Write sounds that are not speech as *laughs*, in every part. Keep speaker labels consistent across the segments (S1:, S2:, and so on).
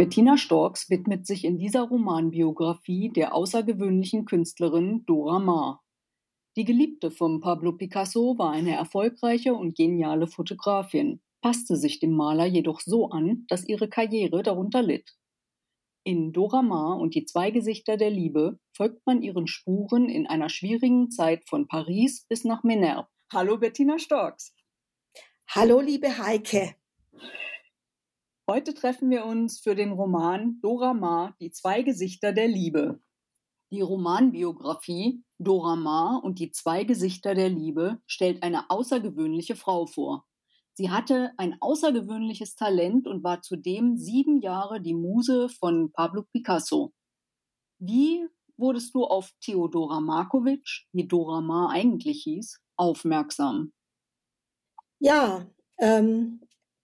S1: Bettina Storks widmet sich in dieser Romanbiografie der außergewöhnlichen Künstlerin Dora Maar. Die Geliebte von Pablo Picasso war eine erfolgreiche und geniale Fotografin, passte sich dem Maler jedoch so an, dass ihre Karriere darunter litt. In Dora Maar und die zwei Gesichter der Liebe folgt man ihren Spuren in einer schwierigen Zeit von Paris bis nach Menerbe. Hallo Bettina Storks.
S2: Hallo liebe Heike.
S1: Heute treffen wir uns für den Roman Dora Maar, die zwei Gesichter der Liebe. Die Romanbiografie Dora Maar und die zwei Gesichter der Liebe stellt eine außergewöhnliche Frau vor. Sie hatte ein außergewöhnliches Talent und war zudem sieben Jahre die Muse von Pablo Picasso. Wie wurdest du auf Theodora Markovic, wie Dora Maar eigentlich hieß, aufmerksam?
S2: Ja, ähm,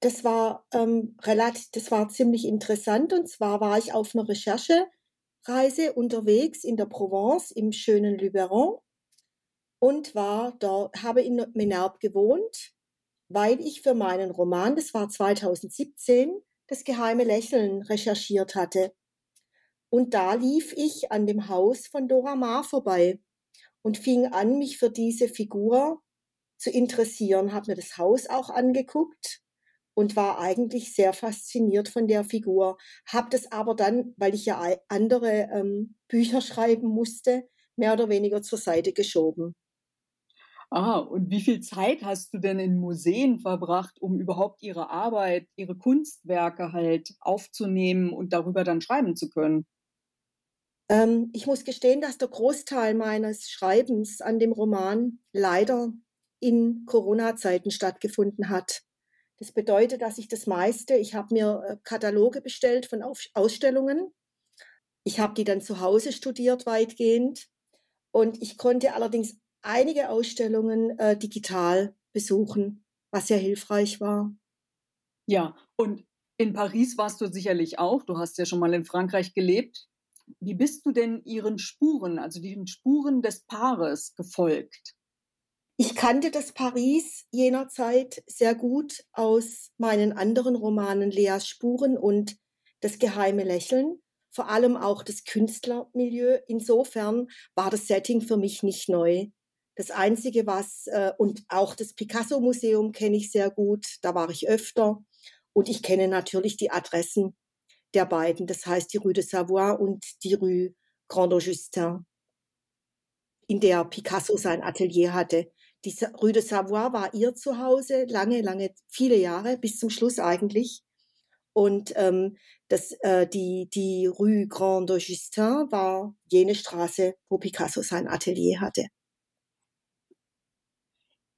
S2: das war ähm, relativ, das war ziemlich interessant. Und zwar war ich auf einer Recherchereise unterwegs in der Provence im schönen Luberon und war dort, habe in Menerbe gewohnt, weil ich für meinen Roman, das war 2017, das geheime Lächeln recherchiert hatte. Und da lief ich an dem Haus von Dora Maar vorbei und fing an, mich für diese Figur zu interessieren, habe mir das Haus auch angeguckt und war eigentlich sehr fasziniert von der Figur. Habe das aber dann, weil ich ja andere ähm, Bücher schreiben musste, mehr oder weniger zur Seite geschoben.
S1: Ah, und wie viel Zeit hast du denn in Museen verbracht, um überhaupt ihre Arbeit, ihre Kunstwerke halt aufzunehmen und darüber dann schreiben zu können?
S2: Ähm, ich muss gestehen, dass der Großteil meines Schreibens an dem Roman leider in Corona-Zeiten stattgefunden hat. Das bedeutet, dass ich das meiste, ich habe mir äh, Kataloge bestellt von Ausstellungen. Ich habe die dann zu Hause studiert weitgehend und ich konnte allerdings einige Ausstellungen äh, digital besuchen, was sehr hilfreich war.
S1: Ja, und in Paris warst du sicherlich auch. Du hast ja schon mal in Frankreich gelebt. Wie bist du denn ihren Spuren, also den Spuren des Paares gefolgt?
S2: Ich kannte das Paris jener Zeit sehr gut aus meinen anderen Romanen Leas Spuren und Das geheime Lächeln, vor allem auch das Künstlermilieu. Insofern war das Setting für mich nicht neu. Das Einzige, was, äh, und auch das Picasso-Museum kenne ich sehr gut, da war ich öfter. Und ich kenne natürlich die Adressen der beiden, das heißt die Rue de Savoie und die Rue Grand Augustin, in der Picasso sein Atelier hatte. Die Rue de Savoie war ihr Zuhause lange, lange, viele Jahre, bis zum Schluss eigentlich. Und ähm, das, äh, die, die Rue Grand Augustin war jene Straße, wo Picasso sein Atelier hatte.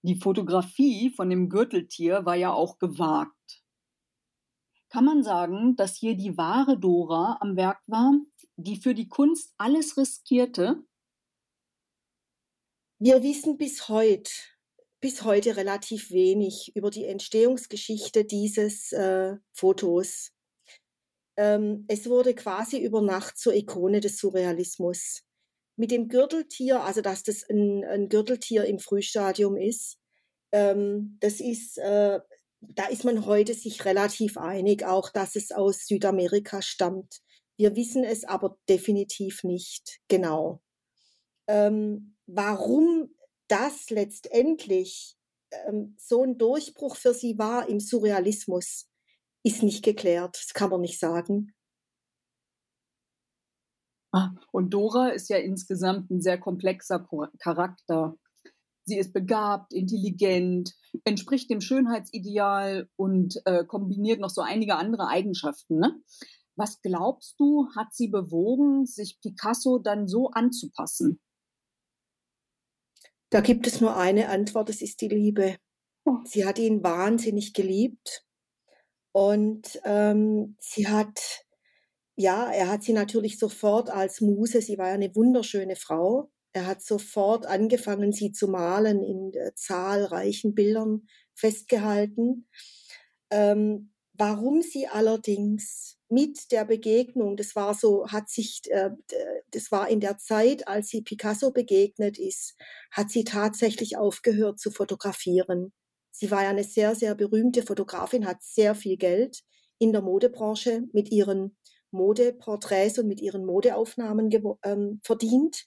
S1: Die Fotografie von dem Gürteltier war ja auch gewagt. Kann man sagen, dass hier die wahre Dora am Werk war, die für die Kunst alles riskierte?
S2: Wir wissen bis heute, bis heute relativ wenig über die Entstehungsgeschichte dieses äh, Fotos. Ähm, es wurde quasi über Nacht zur Ikone des Surrealismus. Mit dem Gürteltier, also dass das ein, ein Gürteltier im Frühstadium ist, ähm, das ist, äh, da ist man heute sich relativ einig, auch dass es aus Südamerika stammt. Wir wissen es aber definitiv nicht genau. Ähm, warum das letztendlich ähm, so ein Durchbruch für sie war im Surrealismus, ist nicht geklärt. Das kann man nicht sagen.
S1: Ah, und Dora ist ja insgesamt ein sehr komplexer Charakter. Sie ist begabt, intelligent, entspricht dem Schönheitsideal und äh, kombiniert noch so einige andere Eigenschaften. Ne? Was glaubst du, hat sie bewogen, sich Picasso dann so anzupassen?
S2: Da gibt es nur eine Antwort, das ist die Liebe. Oh. Sie hat ihn wahnsinnig geliebt und ähm, sie hat, ja, er hat sie natürlich sofort als Muse, sie war ja eine wunderschöne Frau, er hat sofort angefangen, sie zu malen, in äh, zahlreichen Bildern festgehalten. Ähm, warum sie allerdings mit der Begegnung, das war so, hat sich, äh, das war in der Zeit, als sie Picasso begegnet ist, hat sie tatsächlich aufgehört zu fotografieren. Sie war ja eine sehr, sehr berühmte Fotografin, hat sehr viel Geld in der Modebranche mit ihren Modeporträts und mit ihren Modeaufnahmen ähm, verdient.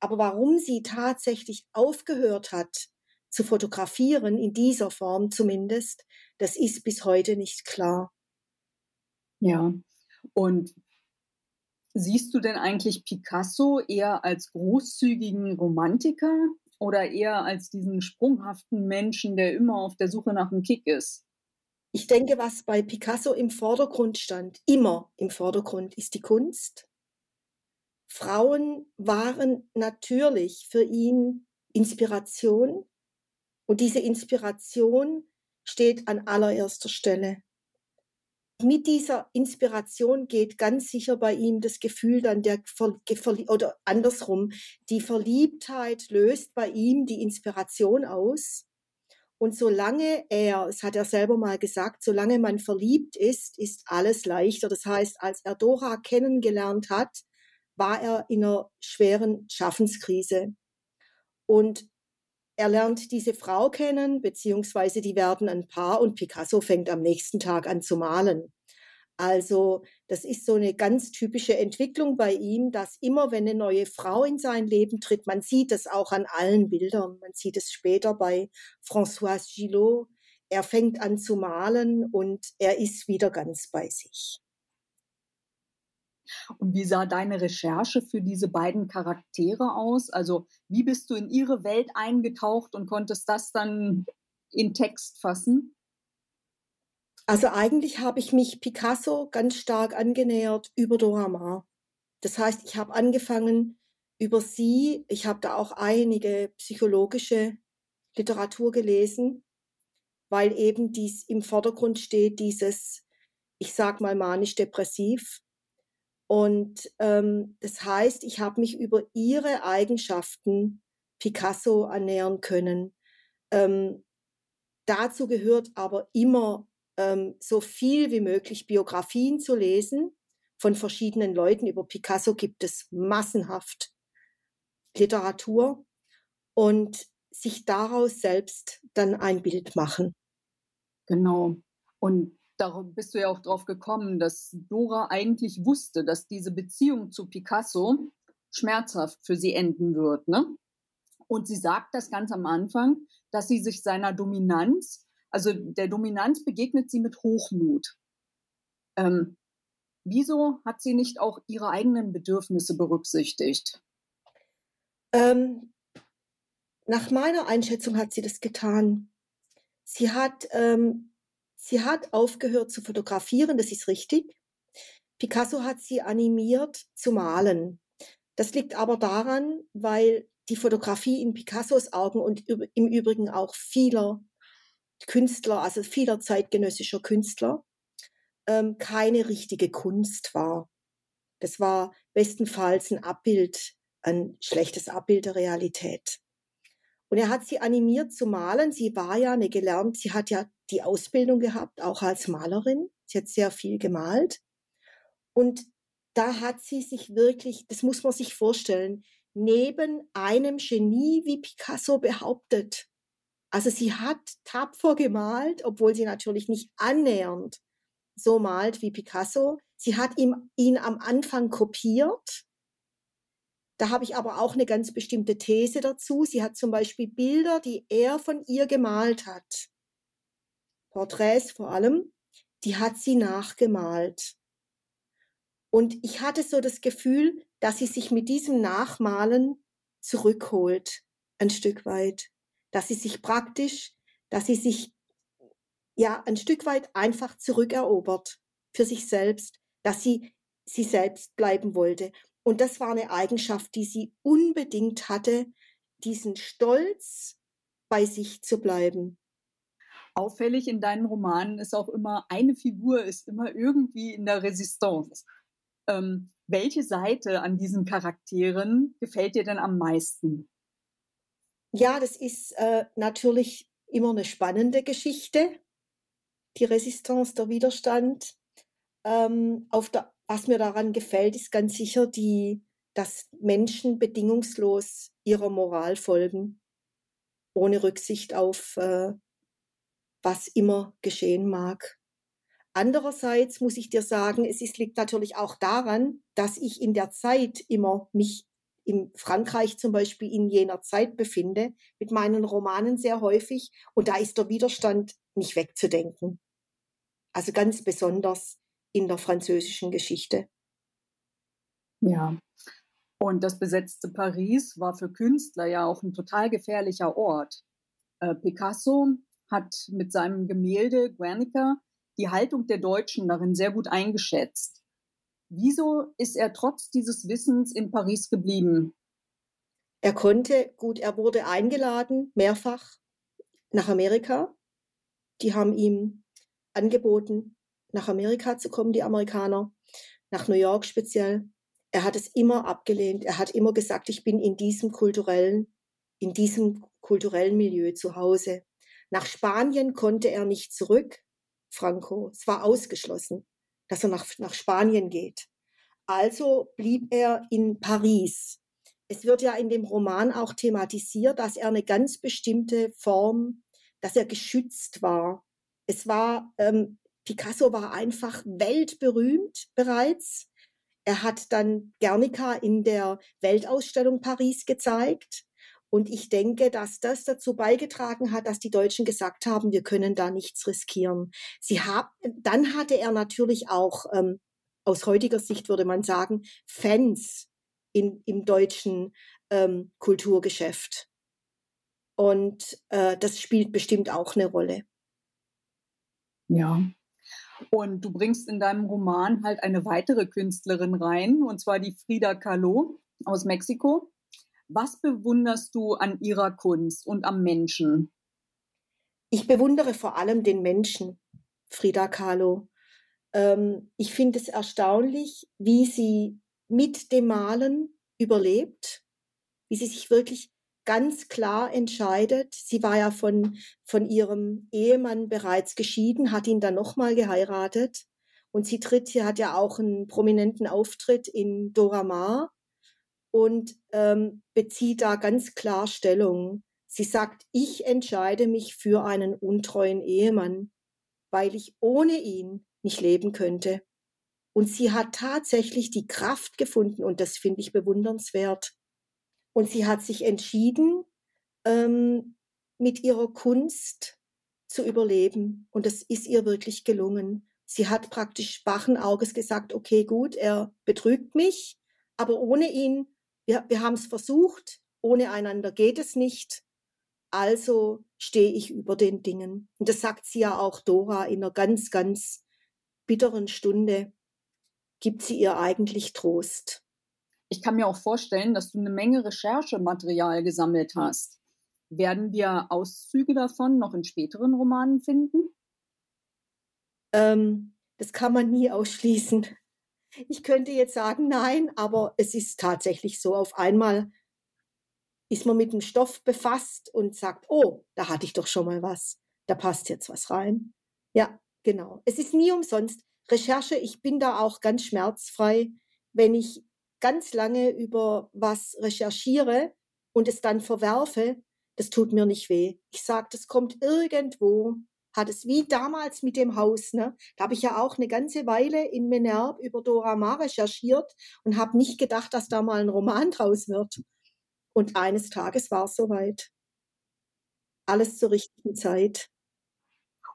S2: Aber warum sie tatsächlich aufgehört hat zu fotografieren, in dieser Form zumindest, das ist bis heute nicht klar.
S1: Ja, und siehst du denn eigentlich Picasso eher als großzügigen Romantiker oder eher als diesen sprunghaften Menschen, der immer auf der Suche nach einem Kick ist?
S2: Ich denke, was bei Picasso im Vordergrund stand, immer im Vordergrund, ist die Kunst. Frauen waren natürlich für ihn Inspiration und diese Inspiration steht an allererster Stelle. Mit dieser Inspiration geht ganz sicher bei ihm das Gefühl dann der oder andersrum, die Verliebtheit löst bei ihm die Inspiration aus und solange er, es hat er selber mal gesagt, solange man verliebt ist, ist alles leichter. Das heißt, als er Dora kennengelernt hat, war er in einer schweren Schaffenskrise. Und er lernt diese Frau kennen, beziehungsweise die werden ein Paar und Picasso fängt am nächsten Tag an zu malen. Also das ist so eine ganz typische Entwicklung bei ihm, dass immer wenn eine neue Frau in sein Leben tritt, man sieht es auch an allen Bildern, man sieht es später bei François Gillot, er fängt an zu malen und er ist wieder ganz bei sich.
S1: Und wie sah deine Recherche für diese beiden Charaktere aus? Also wie bist du in ihre Welt eingetaucht und konntest das dann in Text fassen?
S2: Also eigentlich habe ich mich Picasso ganz stark angenähert über Dora Maar. Das heißt, ich habe angefangen über sie, ich habe da auch einige psychologische Literatur gelesen, weil eben dies im Vordergrund steht, dieses, ich sag mal manisch-depressiv. Und ähm, das heißt, ich habe mich über ihre Eigenschaften Picasso annähern können. Ähm, dazu gehört aber immer ähm, so viel wie möglich Biografien zu lesen von verschiedenen Leuten. Über Picasso gibt es massenhaft Literatur und sich daraus selbst dann ein Bild machen.
S1: Genau. Und darum bist du ja auch drauf gekommen, dass Dora eigentlich wusste, dass diese Beziehung zu Picasso schmerzhaft für sie enden wird. Ne? Und sie sagt das ganz am Anfang, dass sie sich seiner Dominanz also der Dominanz begegnet sie mit Hochmut. Ähm, wieso hat sie nicht auch ihre eigenen Bedürfnisse berücksichtigt?
S2: Ähm, nach meiner Einschätzung hat sie das getan. Sie hat, ähm, sie hat aufgehört zu fotografieren, das ist richtig. Picasso hat sie animiert zu malen. Das liegt aber daran, weil die Fotografie in Picassos Augen und im Übrigen auch vieler Künstler, also vieler zeitgenössischer Künstler, ähm, keine richtige Kunst war. Das war bestenfalls ein Abbild, ein schlechtes Abbild der Realität. Und er hat sie animiert zu malen. Sie war ja eine gelernt, sie hat ja die Ausbildung gehabt, auch als Malerin. Sie hat sehr viel gemalt. Und da hat sie sich wirklich, das muss man sich vorstellen, neben einem Genie wie Picasso behauptet. Also sie hat tapfer gemalt, obwohl sie natürlich nicht annähernd so malt wie Picasso. Sie hat ihm, ihn am Anfang kopiert. Da habe ich aber auch eine ganz bestimmte These dazu. Sie hat zum Beispiel Bilder, die er von ihr gemalt hat, Porträts vor allem, die hat sie nachgemalt. Und ich hatte so das Gefühl, dass sie sich mit diesem Nachmalen zurückholt, ein Stück weit dass sie sich praktisch, dass sie sich ja ein Stück weit einfach zurückerobert für sich selbst, dass sie sie selbst bleiben wollte. Und das war eine Eigenschaft, die sie unbedingt hatte, diesen Stolz bei sich zu bleiben.
S1: Auffällig in deinen Romanen ist auch immer, eine Figur ist immer irgendwie in der Resistance. Ähm, welche Seite an diesen Charakteren gefällt dir denn am meisten?
S2: Ja, das ist äh, natürlich immer eine spannende Geschichte, die Resistance, der Widerstand. Ähm, auf der, was mir daran gefällt, ist ganz sicher die, dass Menschen bedingungslos ihrer Moral folgen, ohne Rücksicht auf äh, was immer geschehen mag. Andererseits muss ich dir sagen, es ist, liegt natürlich auch daran, dass ich in der Zeit immer mich in Frankreich zum Beispiel in jener Zeit befinde, mit meinen Romanen sehr häufig. Und da ist der Widerstand nicht wegzudenken. Also ganz besonders in der französischen Geschichte.
S1: Ja. Und das besetzte Paris war für Künstler ja auch ein total gefährlicher Ort. Äh, Picasso hat mit seinem Gemälde Guernica die Haltung der Deutschen darin sehr gut eingeschätzt. Wieso ist er trotz dieses Wissens in Paris geblieben?
S2: Er konnte, gut, er wurde eingeladen, mehrfach nach Amerika. Die haben ihm angeboten, nach Amerika zu kommen, die Amerikaner, nach New York speziell. Er hat es immer abgelehnt. Er hat immer gesagt, ich bin in diesem kulturellen, in diesem kulturellen Milieu zu Hause. Nach Spanien konnte er nicht zurück, Franco. Es war ausgeschlossen, dass er nach, nach Spanien geht. Also blieb er in Paris. Es wird ja in dem Roman auch thematisiert, dass er eine ganz bestimmte Form, dass er geschützt war. Es war, ähm, Picasso war einfach weltberühmt bereits. Er hat dann Guernica in der Weltausstellung Paris gezeigt. Und ich denke, dass das dazu beigetragen hat, dass die Deutschen gesagt haben, wir können da nichts riskieren. Sie haben, dann hatte er natürlich auch, ähm, aus heutiger Sicht würde man sagen, Fans in, im deutschen ähm, Kulturgeschäft. Und äh, das spielt bestimmt auch eine Rolle.
S1: Ja. Und du bringst in deinem Roman halt eine weitere Künstlerin rein, und zwar die Frida Kahlo aus Mexiko. Was bewunderst du an ihrer Kunst und am Menschen?
S2: Ich bewundere vor allem den Menschen, Frida Kahlo. Ähm, ich finde es erstaunlich, wie sie mit dem Malen überlebt, wie sie sich wirklich ganz klar entscheidet. Sie war ja von, von ihrem Ehemann bereits geschieden, hat ihn dann nochmal geheiratet. Und sie tritt, sie hat ja auch einen prominenten Auftritt in Dora Maar und ähm, bezieht da ganz klar Stellung. Sie sagt, ich entscheide mich für einen untreuen Ehemann, weil ich ohne ihn nicht leben könnte. Und sie hat tatsächlich die Kraft gefunden und das finde ich bewundernswert. Und sie hat sich entschieden, ähm, mit ihrer Kunst zu überleben. Und das ist ihr wirklich gelungen. Sie hat praktisch wachen Auges gesagt, okay, gut, er betrügt mich, aber ohne ihn wir, wir haben es versucht, ohne einander geht es nicht. Also stehe ich über den Dingen. Und das sagt sie ja auch Dora in einer ganz, ganz bitteren Stunde, gibt sie ihr eigentlich Trost.
S1: Ich kann mir auch vorstellen, dass du eine Menge Recherchematerial gesammelt hast. Werden wir Auszüge davon noch in späteren Romanen finden?
S2: Ähm, das kann man nie ausschließen. Ich könnte jetzt sagen, nein, aber es ist tatsächlich so. Auf einmal ist man mit dem Stoff befasst und sagt, oh, da hatte ich doch schon mal was. Da passt jetzt was rein. Ja, genau. Es ist nie umsonst. Recherche, ich bin da auch ganz schmerzfrei, wenn ich ganz lange über was recherchiere und es dann verwerfe, das tut mir nicht weh. Ich sage, das kommt irgendwo hat es wie damals mit dem Haus. Ne? Da habe ich ja auch eine ganze Weile in Menerb über Dora Maar recherchiert und habe nicht gedacht, dass da mal ein Roman *laughs* draus wird. Und eines Tages war es soweit. Alles zur richtigen Zeit.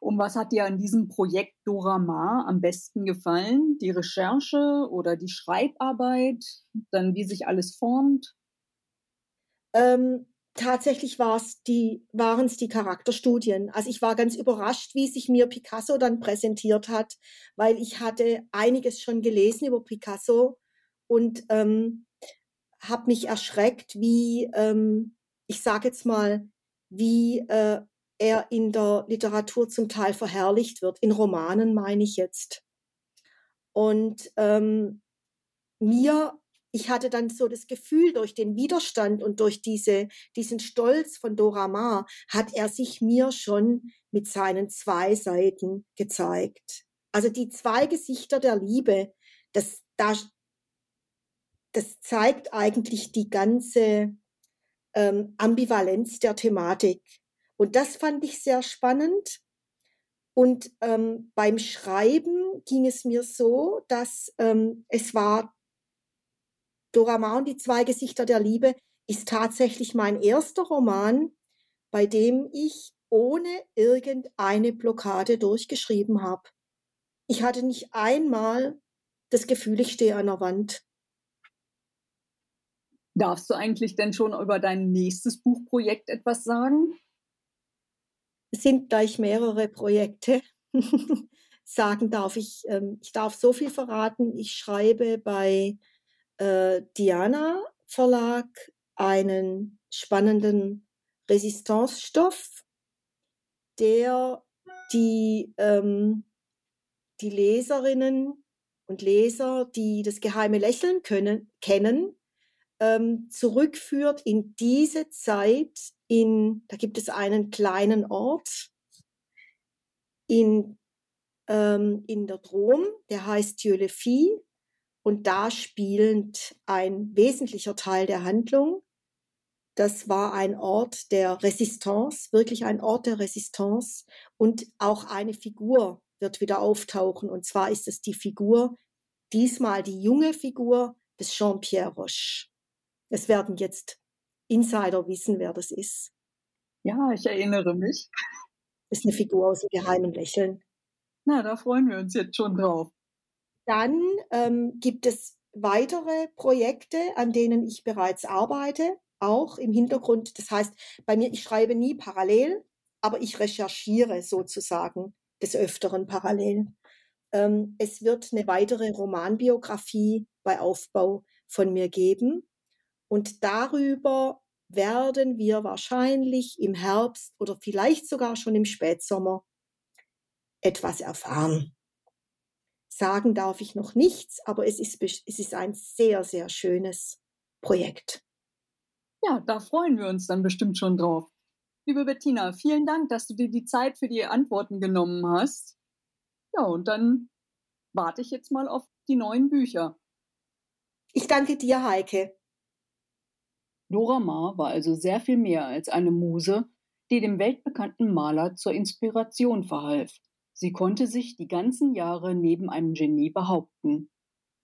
S1: Und was hat dir an diesem Projekt Dora Maar am besten gefallen? Die Recherche oder die Schreibarbeit? Dann wie sich alles formt?
S2: Ähm, tatsächlich war's die, waren es die Charakterstudien. Also ich war ganz überrascht, wie sich mir Picasso dann präsentiert hat, weil ich hatte einiges schon gelesen über Picasso und ähm, habe mich erschreckt, wie, ähm, ich sage jetzt mal, wie äh, er in der Literatur zum Teil verherrlicht wird. In Romanen meine ich jetzt. Und ähm, mir ich hatte dann so das Gefühl, durch den Widerstand und durch diese, diesen Stolz von Dora Maar hat er sich mir schon mit seinen zwei Seiten gezeigt. Also die zwei Gesichter der Liebe, das, das, das zeigt eigentlich die ganze ähm, Ambivalenz der Thematik. Und das fand ich sehr spannend. Und ähm, beim Schreiben ging es mir so, dass ähm, es war Dora Maar und die zwei Gesichter der Liebe ist tatsächlich mein erster Roman, bei dem ich ohne irgendeine Blockade durchgeschrieben habe. Ich hatte nicht einmal das Gefühl, ich stehe an der Wand.
S1: Darfst du eigentlich denn schon über dein nächstes Buchprojekt etwas sagen?
S2: Es sind gleich mehrere Projekte. *laughs* sagen darf ich, ähm, ich darf so viel verraten. Ich schreibe bei äh, Diana Verlag einen spannenden Resistenzstoff, der die, ähm, die Leserinnen und Leser, die das geheime Lächeln können, kennen, ähm, zurückführt in diese Zeit. In, da gibt es einen kleinen Ort in, ähm, in der Drôme, der heißt Fille. Und da spielend ein wesentlicher Teil der Handlung. Das war ein Ort der Resistance, wirklich ein Ort der Resistance. Und auch eine Figur wird wieder auftauchen. Und zwar ist es die Figur, diesmal die junge Figur des Jean-Pierre Roche. Es werden jetzt Insider wissen, wer das ist.
S1: Ja, ich erinnere mich.
S2: Ist eine Figur aus dem geheimen Lächeln.
S1: Na, da freuen wir uns jetzt schon drauf.
S2: Dann ähm, gibt es weitere Projekte, an denen ich bereits arbeite, auch im Hintergrund. Das heißt, bei mir, ich schreibe nie parallel, aber ich recherchiere sozusagen des Öfteren parallel. Ähm, es wird eine weitere Romanbiografie bei Aufbau von mir geben. Und darüber werden wir wahrscheinlich im Herbst oder vielleicht sogar schon im Spätsommer etwas erfahren. Sagen darf ich noch nichts, aber es ist, es ist ein sehr, sehr schönes Projekt.
S1: Ja, da freuen wir uns dann bestimmt schon drauf. Liebe Bettina, vielen Dank, dass du dir die Zeit für die Antworten genommen hast. Ja, und dann warte ich jetzt mal auf die neuen Bücher.
S2: Ich danke dir, Heike.
S1: Dora Maar war also sehr viel mehr als eine Muse, die dem weltbekannten Maler zur Inspiration verhalf. Sie konnte sich die ganzen Jahre neben einem Genie behaupten.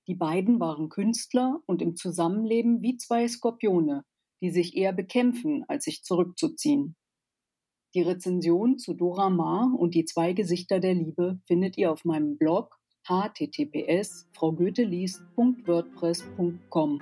S1: Die beiden waren Künstler und im Zusammenleben wie zwei Skorpione, die sich eher bekämpfen, als sich zurückzuziehen. Die Rezension zu Dora Maar und die zwei Gesichter der Liebe findet ihr auf meinem Blog https fraugoetheliest.wordpress.com.